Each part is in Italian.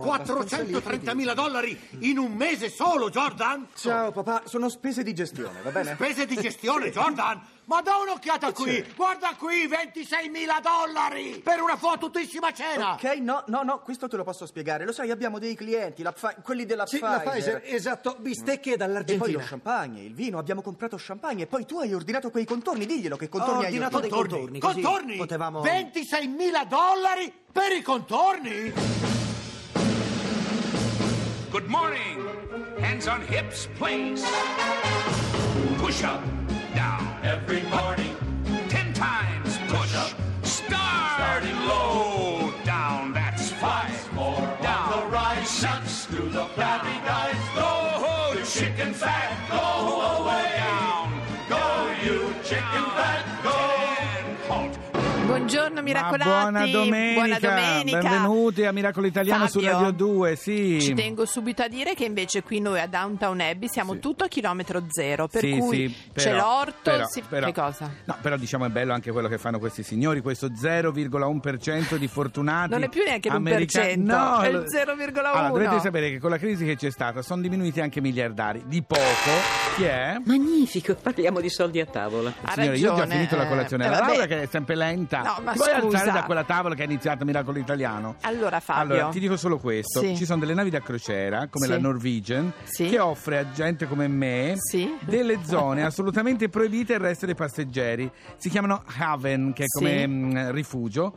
430.000 dollari in un mese solo, Jordan? Ciao papà, sono spese di gestione, va bene? Spese di gestione, Jordan? Ma da un'occhiata qui! Guarda qui, 26.000 dollari per una fottutissima cena! Ok, no, no, no, questo te lo posso spiegare. Lo sai, abbiamo dei clienti, la Pfi- quelli della Sì, Pfizer. la Pfizer, esatto, bistecche E poi lo dall'Argentina. champagne, il vino, abbiamo comprato champagne e poi tu hai ordinato quei contorni, diglielo che Ho contorni hai ordinato dei ordinato. contorni, così Contorni? potevamo... 26.000 dollari per i contorni? Good morning. Hands on hips, please. Push up, down. Every morning. Ten times push up. Starting low, down. That's five. More down. the rise. Six to the flabby guys. Go, chicken fat. Go away. Down. Go, you chicken fat. Buongiorno miracolati. Ma buona domenica. Buona domenica. Benvenuti a Miracolo Italiano su Fabio, Radio 2, sì. Ci tengo subito a dire che invece qui noi a Downtown Abbey siamo tutto a chilometro zero, per Sì, cui sì, c'è però- l'orto. però- si- però- che cosa? No, però diciamo è bello anche quello che fanno questi signori, questo 0,1% di fortunati Non è più neanche americani. l'1%, no, è il lo- 0,1. Allora, dovete sapere che con la crisi che c'è stata sono diminuiti anche i miliardari, di poco. Chi è? Magnifico, parliamo di soldi a tavola. Ha Signore, io ho già finito la colazione. Eh, la. Laura che è sempre lenta. No, ma vuoi alzare scusa. da quella tavola che ha iniziato Miracolo Italiano? Allora Fabio. Allora, ti dico solo questo: Sì. ci sono delle navi da crociera, come Sì. la Norwegian, Sì. che offre a gente come me delle zone assolutamente proibite al resto dei passeggeri. Si chiamano Haven, che è come mh, rifugio.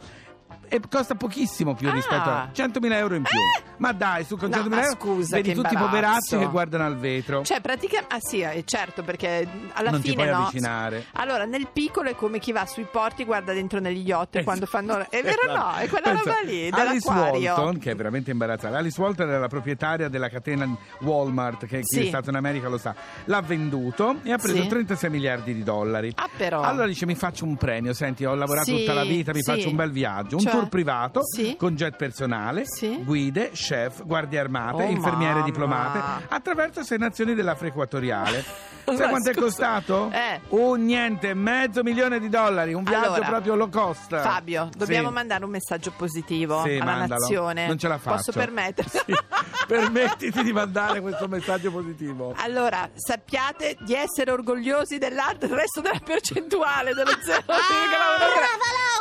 E costa pochissimo più Ah. rispetto a 100.000 euro in più. Ma dai, su con No, 100.000 ma euro scusa, vedi tutti i poverazzi che guardano al vetro. Cioè, praticamente. Ah, sì, eh, certo, perché alla Non ti fine. puoi no? avvicinare. Allora, nel piccolo è come chi va sui porti guarda dentro negli yacht Eh, quando fanno. È vero o no? È quella Pensa, roba lì, Alice dell'acquario. Walton, che è veramente imbarazzante. Alice Walton era la proprietaria della catena Walmart, che chi Sì. è stato in America lo sa. L'ha venduto e ha preso Sì. 36 miliardi di dollari. Ah, però. Allora dice: Mi faccio un premio. Senti, ho lavorato Sì, tutta la vita, mi faccio un bel viaggio. Un Cioè? Tour privato Sì. con jet personale, Sì. guide, chef, guardie armate, Oh, infermiere mamma. diplomate attraverso sei nazioni dell'Africa equatoriale. Sai Ma quanto è scusa. costato? Eh. Un niente, mezzo milione di dollari. Un viaggio Allora, proprio low cost. Fabio, dobbiamo Sì. mandare un messaggio positivo Sì, alla mandalo. nazione. Non ce la faccio. Posso permettermi? Permettiti di mandare questo messaggio positivo. Allora, sappiate di essere orgogliosi dell'altro, del resto della percentuale dello 0,1.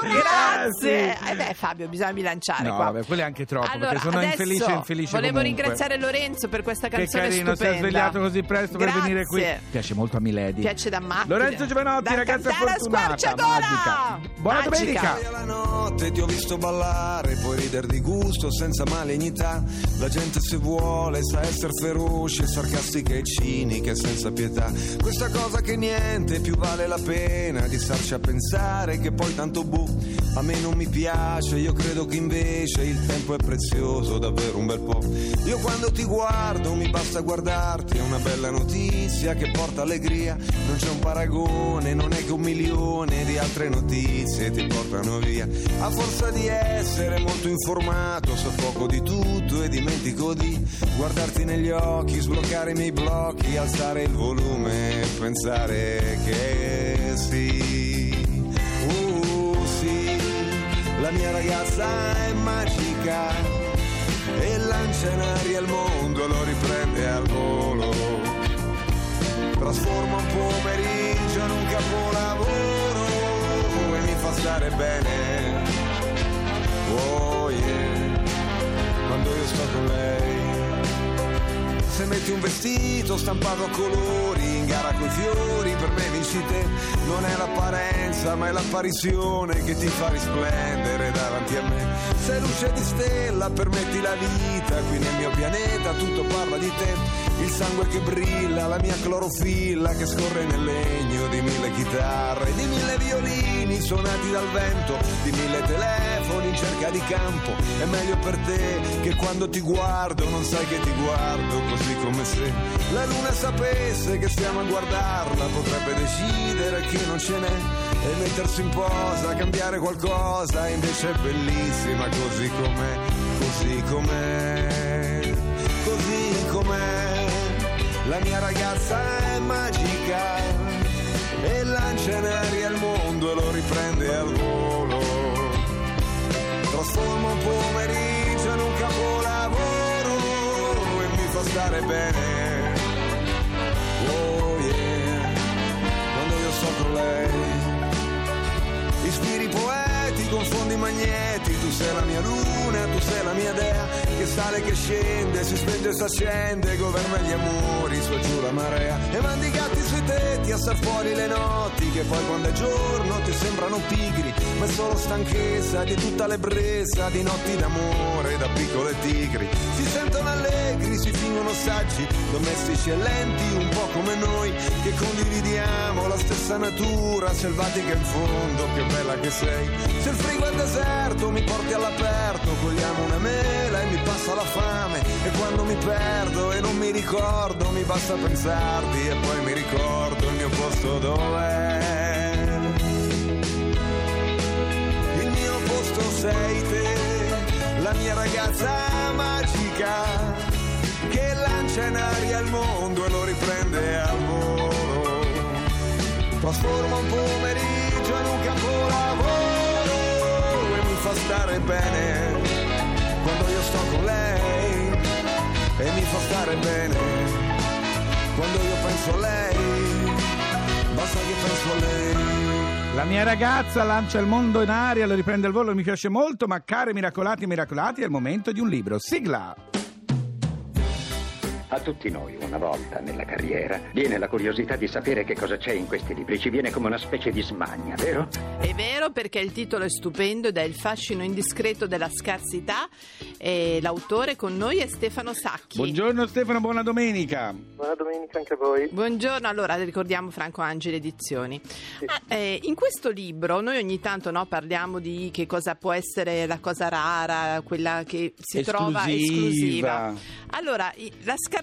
Grazie. Eh, sì. Eh beh, Fabio, bisogna bilanciare No, qua. vabbè, quello è anche troppo, Allora, perché sono infelice e infelice Volevo comunque. ringraziare Lorenzo per questa Che canzone carino, si è stupenda. svegliato così presto per venire qui. Grazie. Piace molto a Milady. Piace da macchina. Lorenzo Giovanotti, Da ragazza fortunata, magica. Buona Magica. domenica. Alla notte ti ho visto ballare, puoi ridere di gusto senza malignità. La gente se vuole sa essere feroce, sarcastica e cinica e senza pietà. Questa cosa che niente più vale la pena di starci a pensare che poi tanto buh, a me non mi piace, io credo che invece il tempo è prezioso, davvero un bel po'. Io quando ti guardo mi basta guardarti, è una bella notizia che porta allegria, non c'è un paragone, non è che un milione di altre notizie ti portano via. A forza di essere molto informato, so poco di tutto e dimentico di guardarti negli occhi, sbloccare i miei blocchi, alzare il volume pensare che sì. Uh, sì, la mia ragazza è magica e lancia in aria il mondo, lo riprende al volo. Trasforma un pomeriggio in un capolavoro e mi fa stare bene. Metti un vestito stampato a colori in gara coi fiori, per me vinci te. Non è l'apparenza, ma è l'apparizione che ti fa risplendere davanti a me. Sei luce di stella, permetti la vita, qui nel mio pianeta tutto parla di te. Il sangue che brilla, la mia clorofilla che scorre nel legno di mille suonati dal vento, di mille telefoni in cerca di campo. È meglio per te che quando ti guardo non sai che ti guardo così come se la luna sapesse che stiamo a guardarla, potrebbe decidere che non ce n'è e mettersi in posa, cambiare qualcosa, invece è bellissima così com'è, così com'è, così com'è. La mia ragazza è magica e lancia in aria il mondo e lo riprende al volo. Trasforma un pomeriggio in un capolavoro stare bene. Oh yeah, quando io sto con lei. Ispiri poeti, confondi magneti, tu sei la mia luna, tu sei la mia dea, sale, che scende, si spenge e si accende, governa gli amori, su e giù la marea, e mandi i gatti sui tetti a star fuori le notti, che poi quando è giorno ti sembrano pigri, ma è solo stanchezza di tutta l'ebbrezza, di notti d'amore, da piccole tigri, si sentono allegri, si fingono saggi, domestici e lenti, un po' come noi, che condividiamo la stessa natura, selvatica in fondo, che bella che sei. Se il frigo è deserto, mi porti all'aperto, cogliamo una mela passa la fame. E quando mi perdo e non mi ricordo, mi basta pensarti e poi mi ricordo il mio posto dov'è. Il mio posto sei te, la mia ragazza magica, che lancia in aria il mondo e lo riprende a volo. Trasforma un pomeriggio in un capolavoro e mi fa stare bene quando io sto con lei e mi fa stare bene quando io penso a lei basta che penso a lei La mia ragazza lancia il mondo in aria, lo riprende al volo, mi piace molto, ma care miracolati miracolati è il momento di un libro. Sigla! A tutti noi, una volta nella carriera, viene la curiosità di sapere che cosa c'è in questi libri. Ci viene come una specie di smania, vero? È vero perché il titolo è stupendo ed è il fascino indiscreto della scarsità e l'autore con noi è Stefano Sacchi. Buongiorno Stefano, buona domenica. Buona domenica anche a voi. Buongiorno, allora ricordiamo Franco Angeli Edizioni. Ah, eh, in questo libro noi ogni tanto no, parliamo di che cosa può essere la cosa rara, quella che si trova esclusiva. Allora, la scarsità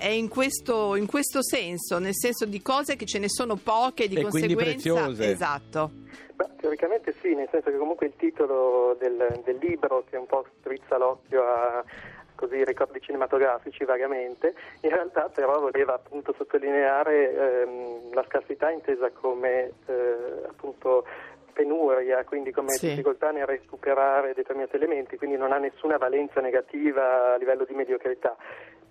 è in questo, in questo senso, nel senso di cose che ce ne sono poche, di E conseguenza. Esatto. Beh, teoricamente sì, nel senso che comunque il titolo del, del libro, che un po' strizza l'occhio a così ricordi cinematografici vagamente, in realtà però voleva appunto sottolineare ehm, la scarsità intesa come eh, appunto penuria, quindi come Sì. difficoltà nel recuperare determinati elementi, quindi non ha nessuna valenza negativa a livello di mediocrità.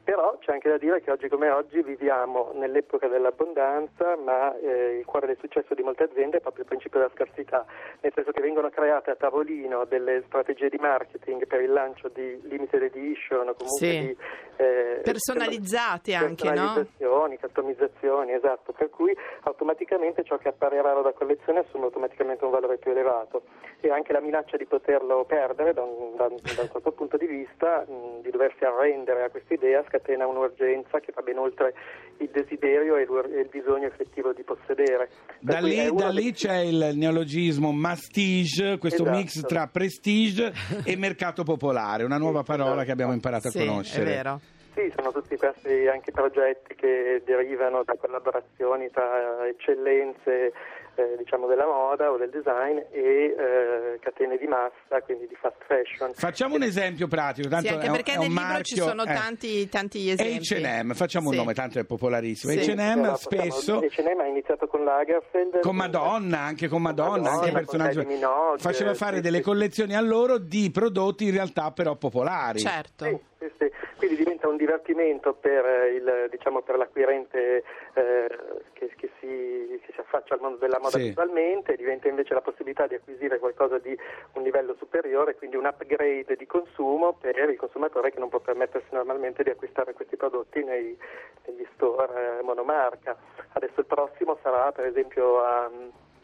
Però c'è anche da dire che oggi come oggi viviamo nell'epoca dell'abbondanza, ma eh, il cuore del successo di molte aziende è proprio il principio della scarsità, nel senso che vengono create a tavolino delle strategie di marketing per il lancio di limited edition o comunque Sì. di eh, Personalizzati anche, no? personalizzazioni, customizzazioni, esatto, per cui automaticamente ciò che appare raro da collezione assume automaticamente un valore più elevato e anche la minaccia di poterlo perdere da un, da un- da un certo punto di vista, mh, di doversi arrendere a questa idea, scatena un'urgenza che va ben oltre il desiderio e l'ur- e il bisogno effettivo di possedere. Per Da lì, da dei- lì c'è il neologismo mastige, questo Esatto. mix tra prestige e mercato popolare, una nuova parola che abbiamo imparato a Sì, conoscere. è vero. Sì, sono tutti questi anche progetti che derivano da collaborazioni tra eccellenze eh, diciamo della moda o del design e eh, catene di massa, quindi di fast fashion. Facciamo un esempio pratico, tanto Sì, anche è un- perché è nel un libro ci marchio, sono eh. tanti, tanti esempi. H&M, facciamo un Sì. nome, tanto è popolarissimo. Sì. H&M possiamo- spesso H&M ha iniziato con Lagerfeld. con Madonna, anche con Madonna, Madonna, anche con personaggi. Kylie Minogue, Faceva fare sì, delle sì. collezioni a loro di prodotti in realtà però popolari. Certo. Sì, sì, sì. Quindi diventa un divertimento per, eh, il, diciamo, per l'acquirente eh, che, che si, che si affaccia al mondo della moda Sì. visualmente, diventa invece la possibilità di acquisire qualcosa di un livello superiore, quindi un upgrade di consumo per il consumatore che non può permettersi normalmente di acquistare questi prodotti nei- negli store eh, monomarca. Adesso il prossimo sarà per esempio a,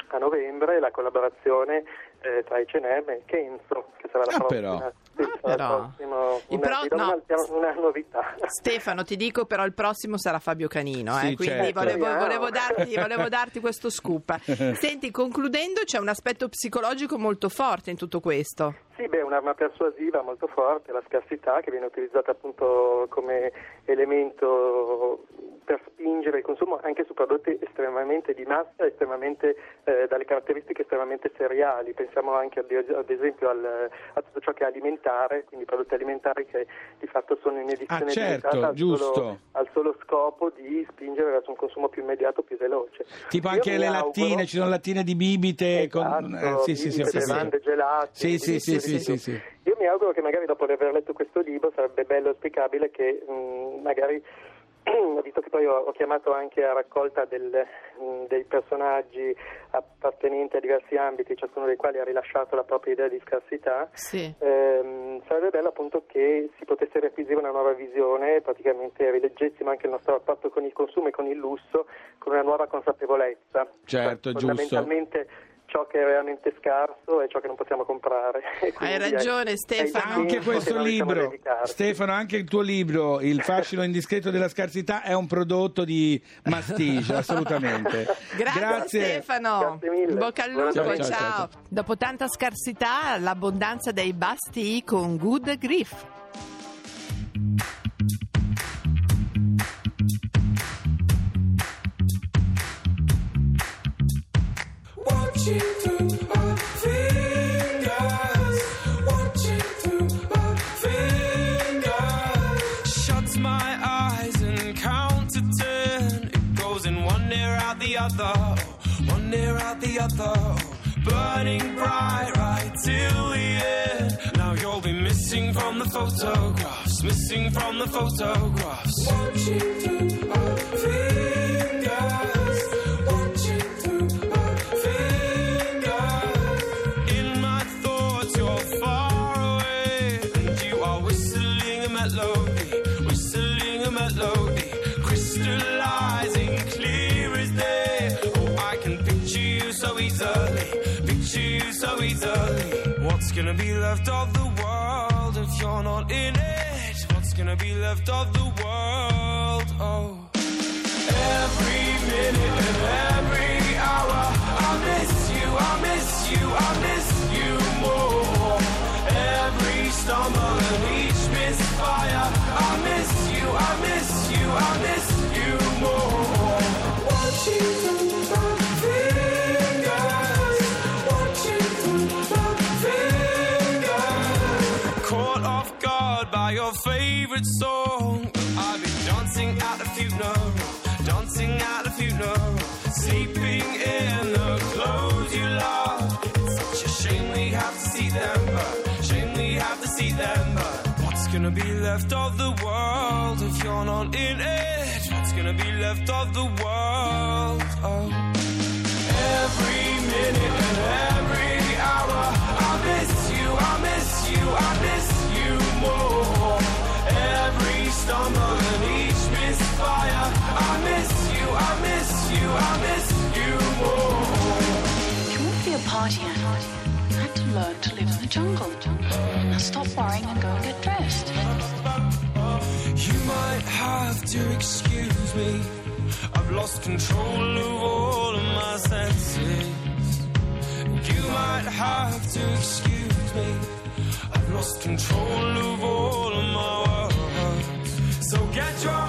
a novembre la collaborazione eh, tra H&M e Kenzo, che sarà la Ah, prossima. però. Ah, però. prossimo- una, no. una, una novità. Stefano, ti dico però il prossimo sarà Fabio Canino, eh, Sì, quindi certo. volevo, volevo darti, volevo darti questo scoop. Senti, concludendo, c'è un aspetto psicologico molto forte in tutto questo. Sì, beh, è un'arma persuasiva molto forte, la scarsità che viene utilizzata appunto come elemento per spingere il consumo anche su prodotti estremamente di massa, estremamente, eh, dalle caratteristiche estremamente seriali. Pensiamo anche ad, esempio al- a tutto ciò che è alimentare, quindi prodotti alimentari che di fatto sono in edizione Ah, certo, al solo, al solo scopo di spingere verso un consumo più immediato, più veloce. Tipo Io anche le auguro- lattine, ci sono lattine di bibite con... Esatto, eh, sì, sì, sì, ho bibite, bevande Sì, sì, sì, di- sì, sì, sì. Io mi auguro che magari dopo aver letto questo libro sarebbe bello e auspicabile che mh, mh, magari visto che poi ho, ho, chiamato anche a raccolta del, mh, dei personaggi appartenenti a diversi ambiti, ciascuno dei quali ha rilasciato la propria idea di scarsità, sì. ehm, sarebbe bello appunto che si potesse riacquisire una nuova visione, praticamente rileggessimo anche il nostro rapporto con il consumo e con il lusso con una nuova consapevolezza. Certo, cioè, giusto. Fondamentalmente ciò che è veramente scarso e ciò che non possiamo comprare. Hai ragione Stefano. Anche questo libro, Stefano, anche il tuo libro, Il fascino indiscreto della scarsità, è un prodotto di Mastige, assolutamente. Grazie, Grazie. Stefano. Grazie mille. Bocca al lupo, ciao, ciao, ciao. ciao. Dopo tanta scarsità, l'abbondanza dei basti con Good Grief. Photographs, missing from the photographs. Watching through our fingers, gonna be left of the world if you're not in it? What's gonna be left of the world? By your favorite song. I'll be dancing at the funeral, dancing at the funeral, sleeping in the clothes you love. It's such a shame we have to see them, but shame we have to see them, but what's gonna be left of the world if you're not in it? What's gonna be left of the world? Oh. Every minute and every be. I had to learn to live in the jungle. Now stop worrying and go and get dressed. You might have to excuse me. I've lost control of all of my senses. You might have to excuse me. I've lost control of all of my words. So get drunk,